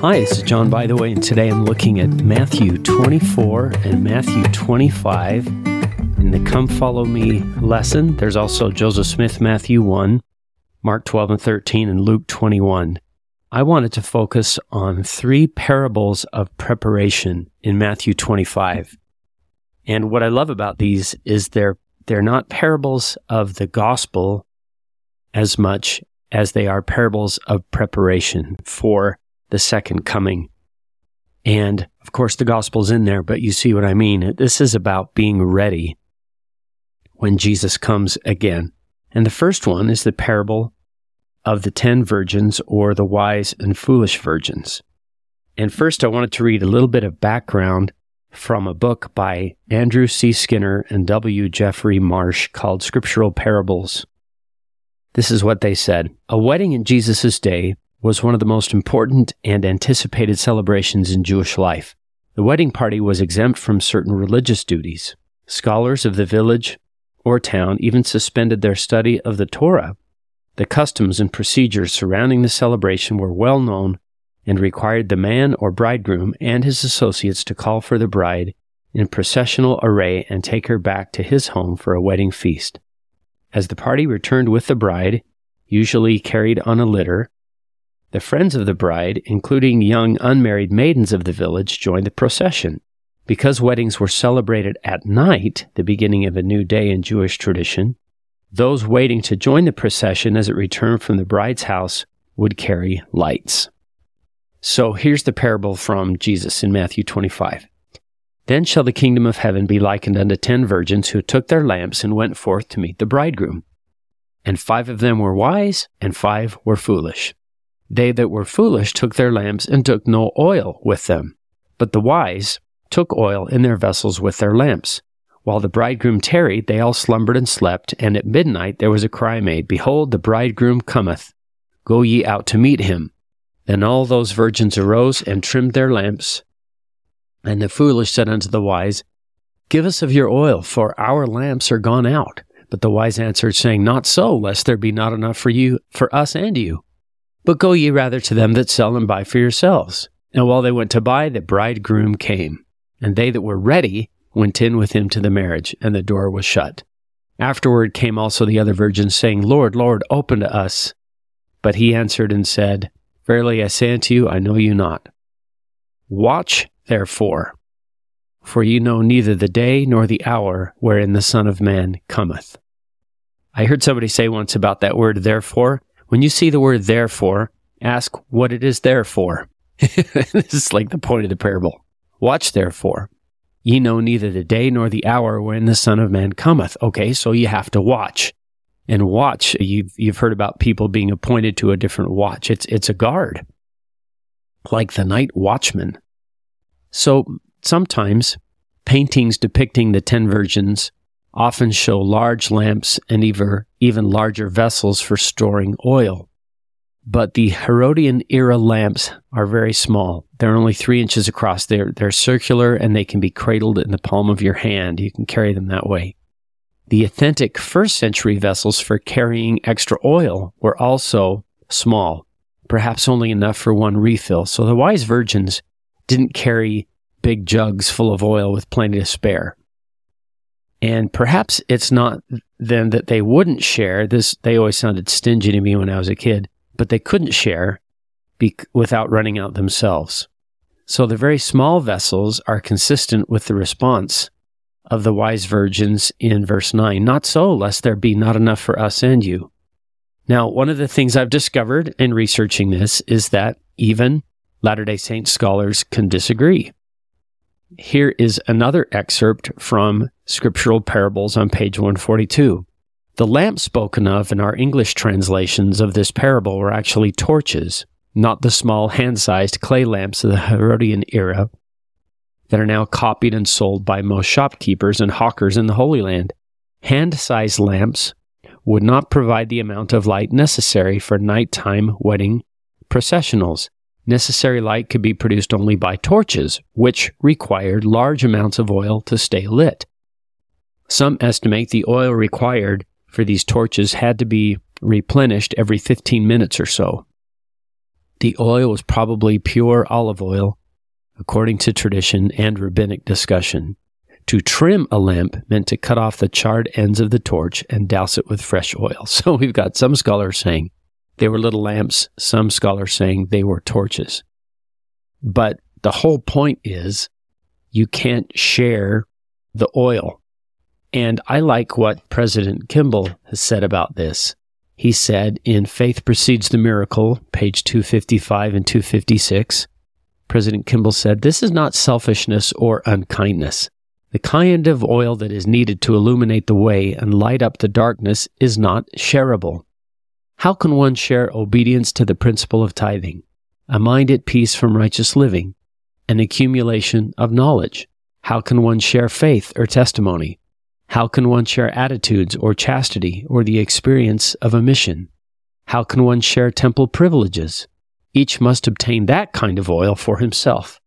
Hi, this is John, by the way, and today I'm looking at Matthew 24 and Matthew 25 in the Come Follow Me lesson. There's also Joseph Smith, Matthew 1, Mark 12 and 13, and Luke 21. I wanted to focus on three parables of preparation in Matthew 25. And what I love about these is they're, they're not parables of the gospel as much as they are parables of preparation for the second coming. And of course, the gospel's in there, but you see what I mean. This is about being ready when Jesus comes again. And the first one is the parable of the ten virgins or the wise and foolish virgins. And first, I wanted to read a little bit of background from a book by Andrew C. Skinner and W. Jeffrey Marsh called Scriptural Parables. This is what they said A wedding in Jesus' day was one of the most important and anticipated celebrations in Jewish life. The wedding party was exempt from certain religious duties. Scholars of the village or town even suspended their study of the Torah. The customs and procedures surrounding the celebration were well known and required the man or bridegroom and his associates to call for the bride in processional array and take her back to his home for a wedding feast. As the party returned with the bride, usually carried on a litter, the friends of the bride, including young unmarried maidens of the village, joined the procession. Because weddings were celebrated at night, the beginning of a new day in Jewish tradition, those waiting to join the procession as it returned from the bride's house would carry lights. So here's the parable from Jesus in Matthew 25. Then shall the kingdom of heaven be likened unto ten virgins who took their lamps and went forth to meet the bridegroom. And five of them were wise, and five were foolish. They that were foolish took their lamps and took no oil with them. But the wise took oil in their vessels with their lamps. While the bridegroom tarried, they all slumbered and slept, and at midnight there was a cry made, Behold, the bridegroom cometh. Go ye out to meet him. Then all those virgins arose and trimmed their lamps. And the foolish said unto the wise, Give us of your oil, for our lamps are gone out. But the wise answered, saying, Not so, lest there be not enough for you, for us and you. But go ye rather to them that sell and buy for yourselves. And while they went to buy, the bridegroom came. And they that were ready went in with him to the marriage, and the door was shut. Afterward came also the other virgins, saying, Lord, Lord, open to us. But he answered and said, Verily I say unto you, I know you not. Watch, therefore, for ye know neither the day nor the hour wherein the Son of Man cometh. I heard somebody say once about that word, therefore. When you see the word therefore, ask what it is there for. this is like the point of the parable. Watch therefore. Ye know neither the day nor the hour when the Son of Man cometh. Okay, so you have to watch. And watch, you've, you've heard about people being appointed to a different watch. It's, it's a guard, like the night watchman. So sometimes paintings depicting the ten virgins often show large lamps and even, even larger vessels for storing oil. But the Herodian era lamps are very small. They're only three inches across. They're, they're circular and they can be cradled in the palm of your hand. You can carry them that way. The authentic first century vessels for carrying extra oil were also small, perhaps only enough for one refill. So the wise virgins didn't carry big jugs full of oil with plenty to spare. And perhaps it's not then that they wouldn't share. This they always sounded stingy to me when I was a kid, but they couldn't share be- without running out themselves. So the very small vessels are consistent with the response of the wise virgins in verse 9. Not so, lest there be not enough for us and you. Now, one of the things I've discovered in researching this is that even Latter day Saint scholars can disagree. Here is another excerpt from Scriptural Parables on page 142. The lamps spoken of in our English translations of this parable were actually torches, not the small hand sized clay lamps of the Herodian era that are now copied and sold by most shopkeepers and hawkers in the Holy Land. Hand sized lamps would not provide the amount of light necessary for nighttime wedding processionals. Necessary light could be produced only by torches, which required large amounts of oil to stay lit. Some estimate the oil required for these torches had to be replenished every 15 minutes or so. The oil was probably pure olive oil, according to tradition and rabbinic discussion. To trim a lamp meant to cut off the charred ends of the torch and douse it with fresh oil. So we've got some scholars saying they were little lamps, some scholars saying they were torches. But the whole point is you can't share the oil. And I like what President Kimball has said about this. He said in Faith Precedes the Miracle, page 255 and 256, President Kimball said, This is not selfishness or unkindness. The kind of oil that is needed to illuminate the way and light up the darkness is not shareable. How can one share obedience to the principle of tithing, a mind at peace from righteous living, an accumulation of knowledge? How can one share faith or testimony? How can one share attitudes or chastity or the experience of a mission? How can one share temple privileges? Each must obtain that kind of oil for himself.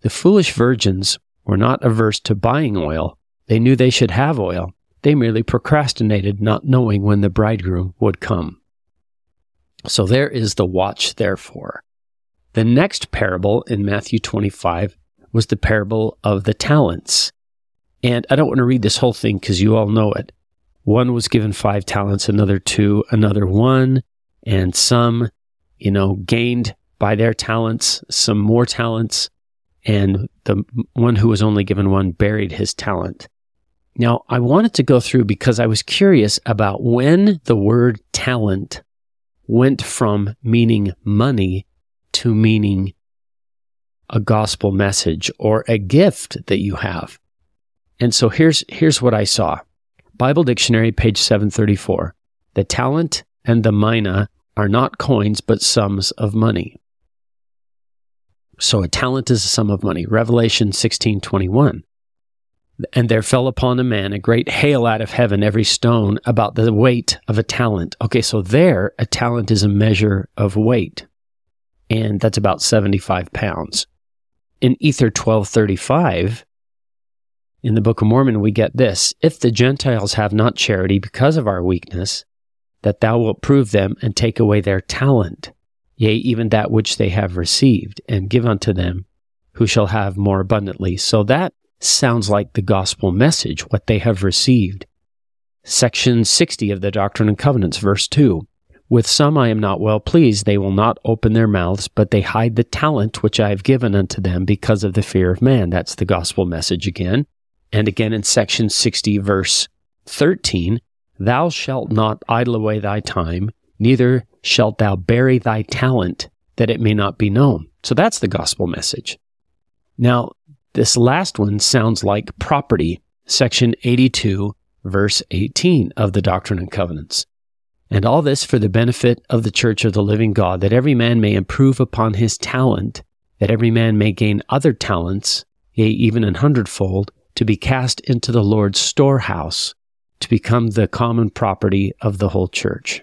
The foolish virgins were not averse to buying oil. They knew they should have oil. They merely procrastinated, not knowing when the bridegroom would come. So there is the watch, therefore. The next parable in Matthew 25 was the parable of the talents. And I don't want to read this whole thing because you all know it. One was given five talents, another two, another one, and some, you know, gained by their talents some more talents, and the one who was only given one buried his talent. Now, I wanted to go through because I was curious about when the word talent went from meaning money to meaning a gospel message or a gift that you have. And so here's here's what I saw. Bible Dictionary page 734. The talent and the mina are not coins but sums of money. So a talent is a sum of money. Revelation 16:21. And there fell upon a man a great hail out of heaven, every stone about the weight of a talent. Okay, so there, a talent is a measure of weight, and that's about 75 pounds. In Ether 1235, in the Book of Mormon, we get this If the Gentiles have not charity because of our weakness, that thou wilt prove them and take away their talent yea, even that which they have received, and give unto them who shall have more abundantly. So that sounds like the gospel message, what they have received. Section 60 of the Doctrine and Covenants, verse 2. With some I am not well pleased. They will not open their mouths, but they hide the talent which I have given unto them because of the fear of man. That's the gospel message again. And again in section 60, verse 13, Thou shalt not idle away thy time, neither shalt thou bury thy talent that it may not be known. So that's the gospel message. Now, this last one sounds like property, section 82, verse 18 of the Doctrine and Covenants. And all this for the benefit of the church of the living God, that every man may improve upon his talent, that every man may gain other talents, yea, even an hundredfold, to be cast into the Lord's storehouse, to become the common property of the whole church.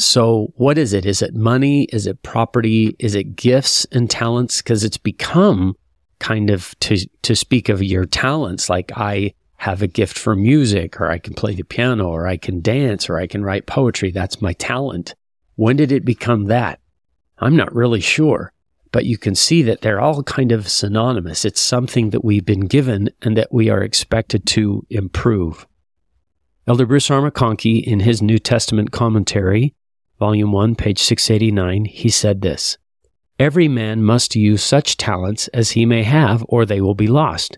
So, what is it? Is it money? Is it property? Is it gifts and talents? Because it's become kind of to, to speak of your talents, like I have a gift for music, or I can play the piano, or I can dance, or I can write poetry. That's my talent. When did it become that? I'm not really sure, but you can see that they're all kind of synonymous. It's something that we've been given and that we are expected to improve. Elder Bruce R. McConkie, in his New Testament commentary, Volume 1, page 689, he said this Every man must use such talents as he may have, or they will be lost.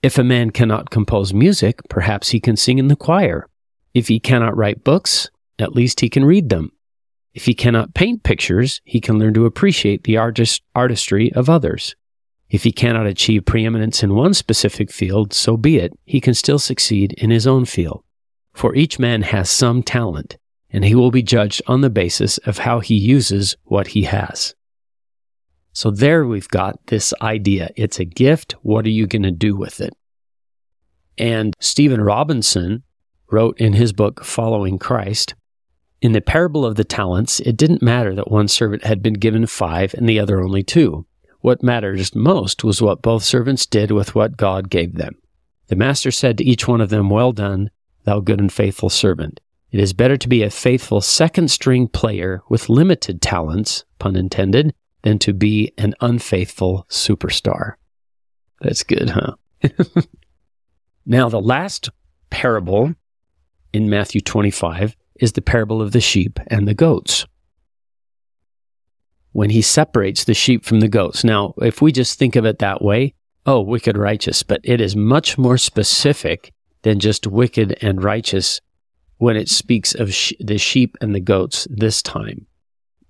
If a man cannot compose music, perhaps he can sing in the choir. If he cannot write books, at least he can read them. If he cannot paint pictures, he can learn to appreciate the artist- artistry of others. If he cannot achieve preeminence in one specific field, so be it, he can still succeed in his own field. For each man has some talent, and he will be judged on the basis of how he uses what he has. So there we've got this idea. It's a gift. What are you going to do with it? And Stephen Robinson wrote in his book, Following Christ, in the parable of the talents, it didn't matter that one servant had been given five and the other only two. What mattered most was what both servants did with what God gave them. The master said to each one of them, Well done, thou good and faithful servant. It is better to be a faithful second string player with limited talents, pun intended, than to be an unfaithful superstar. That's good, huh? now, the last parable in Matthew 25 is the parable of the sheep and the goats. When he separates the sheep from the goats. Now, if we just think of it that way, oh, wicked righteous, but it is much more specific than just wicked and righteous when it speaks of sh- the sheep and the goats this time.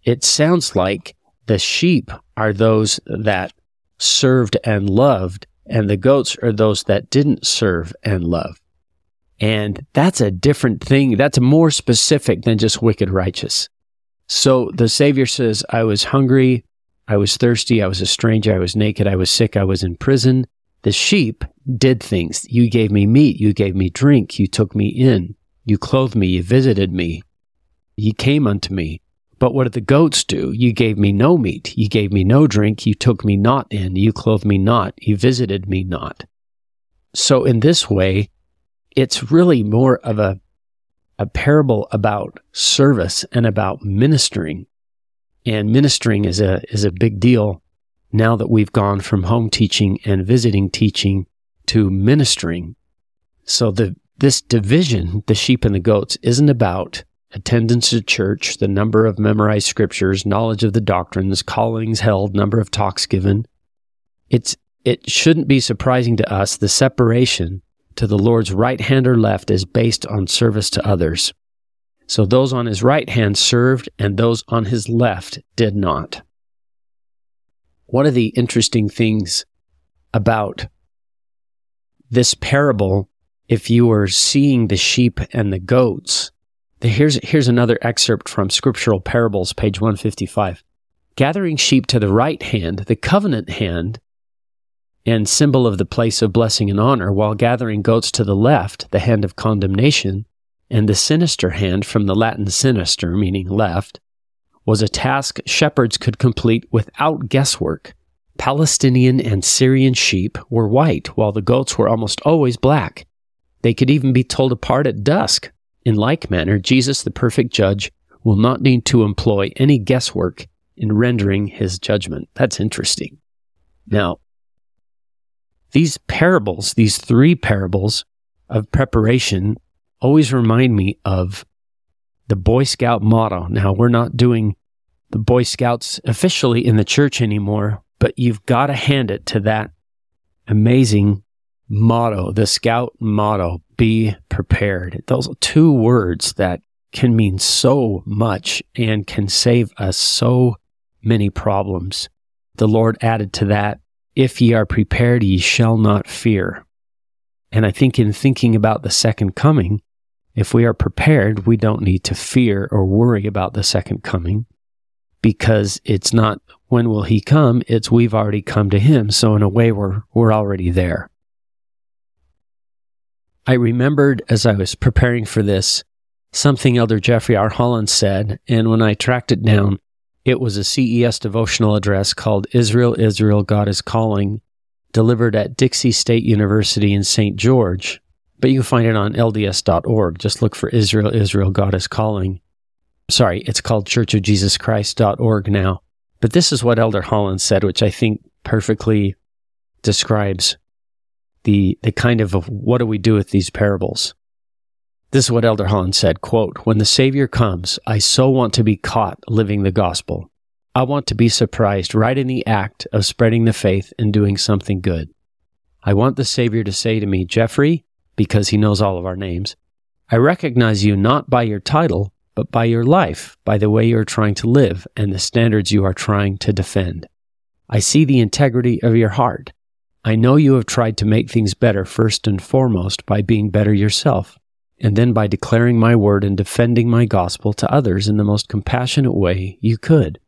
It sounds like the sheep are those that served and loved, and the goats are those that didn't serve and love. And that's a different thing. That's more specific than just wicked righteous. So the Savior says, I was hungry, I was thirsty, I was a stranger, I was naked, I was sick, I was in prison. The sheep did things. You gave me meat, you gave me drink, you took me in, you clothed me, you visited me, ye came unto me. But what did the goats do? You gave me no meat, you gave me no drink, you took me not in, you clothed me not, you visited me not. So in this way, it's really more of a, a parable about service and about ministering. And ministering is a, is a big deal now that we've gone from home teaching and visiting teaching to ministering. So the, this division, the sheep and the goats, isn't about attendance at church, the number of memorized scriptures, knowledge of the doctrines, callings held, number of talks given. It's, it shouldn't be surprising to us the separation to the Lord's right hand or left is based on service to others. So those on his right hand served, and those on his left did not. One of the interesting things about this parable, if you were seeing the sheep and the goats, here's, here's another excerpt from Scriptural Parables, page 155. Gathering sheep to the right hand, the covenant hand, and symbol of the place of blessing and honor, while gathering goats to the left, the hand of condemnation, and the sinister hand from the Latin sinister, meaning left, was a task shepherds could complete without guesswork. Palestinian and Syrian sheep were white, while the goats were almost always black. They could even be told apart at dusk. In like manner, Jesus, the perfect judge, will not need to employ any guesswork in rendering his judgment. That's interesting. Now, these parables, these three parables of preparation, always remind me of the Boy Scout motto. Now, we're not doing the Boy Scouts officially in the church anymore, but you've got to hand it to that amazing motto, the Scout motto be prepared. Those two words that can mean so much and can save us so many problems. The Lord added to that if ye are prepared, ye shall not fear. And I think in thinking about the second coming, if we are prepared, we don't need to fear or worry about the second coming because it's not when will he come, it's we've already come to him. So in a way, we're, we're already there. I remembered as I was preparing for this something Elder Jeffrey R. Holland said, and when I tracked it down, it was a CES devotional address called Israel, Israel, God is Calling, delivered at Dixie State University in St. George. But you can find it on LDS.org. Just look for Israel, Israel, God is Calling. Sorry, it's called churchofjesuschrist.org now. But this is what Elder Holland said, which I think perfectly describes the, the kind of, of what do we do with these parables. This is what Elder Holland said, quote, When the Savior comes, I so want to be caught living the gospel. I want to be surprised right in the act of spreading the faith and doing something good. I want the Savior to say to me, Jeffrey, because he knows all of our names, I recognize you not by your title, but by your life, by the way you are trying to live and the standards you are trying to defend. I see the integrity of your heart. I know you have tried to make things better first and foremost by being better yourself and then by declaring my word and defending my gospel to others in the most compassionate way you could.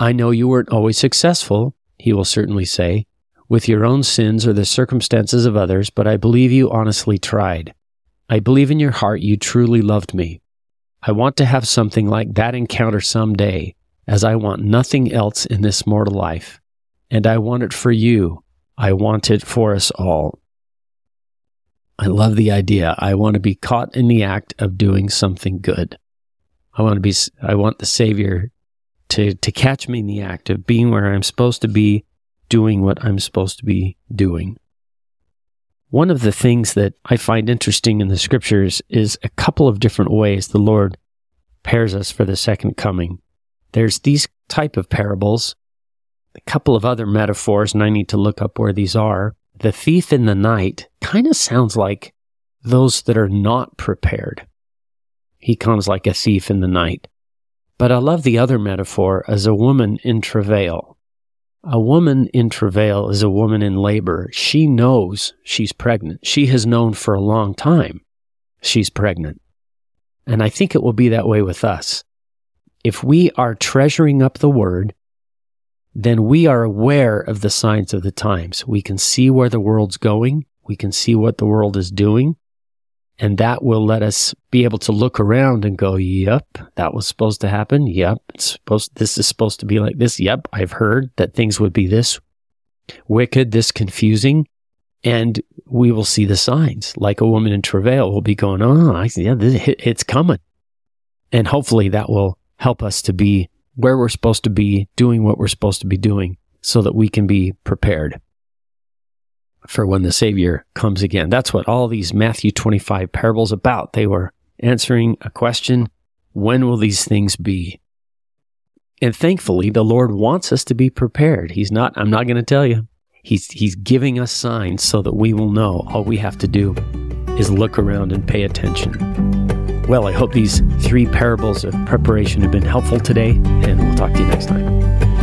I know you weren't always successful, he will certainly say, with your own sins or the circumstances of others, but I believe you honestly tried. I believe in your heart you truly loved me. I want to have something like that encounter some day, as I want nothing else in this mortal life. And I want it for you. I want it for us all. I love the idea. I want to be caught in the act of doing something good. I want to be, I want the Savior to, to catch me in the act of being where I'm supposed to be, doing what I'm supposed to be doing. One of the things that I find interesting in the scriptures is a couple of different ways the Lord prepares us for the second coming. There's these type of parables, a couple of other metaphors, and I need to look up where these are. The thief in the night kind of sounds like those that are not prepared. He comes like a thief in the night. But I love the other metaphor as a woman in travail. A woman in travail is a woman in labor. She knows she's pregnant. She has known for a long time she's pregnant. And I think it will be that way with us. If we are treasuring up the word, then we are aware of the signs of the times. We can see where the world's going. We can see what the world is doing. And that will let us be able to look around and go, yep, that was supposed to happen. Yep, it's supposed, this is supposed to be like this. Yep, I've heard that things would be this wicked, this confusing. And we will see the signs. Like a woman in travail will be going, oh, I see, yeah, this, it's coming. And hopefully that will help us to be where we're supposed to be, doing what we're supposed to be doing so that we can be prepared for when the Savior comes again. That's what all these Matthew 25 parables about. They were answering a question when will these things be? And thankfully, the Lord wants us to be prepared. He's not, I'm not going to tell you. He's, he's giving us signs so that we will know. All we have to do is look around and pay attention. Well, I hope these three parables of preparation have been helpful today, and we'll talk to you next time.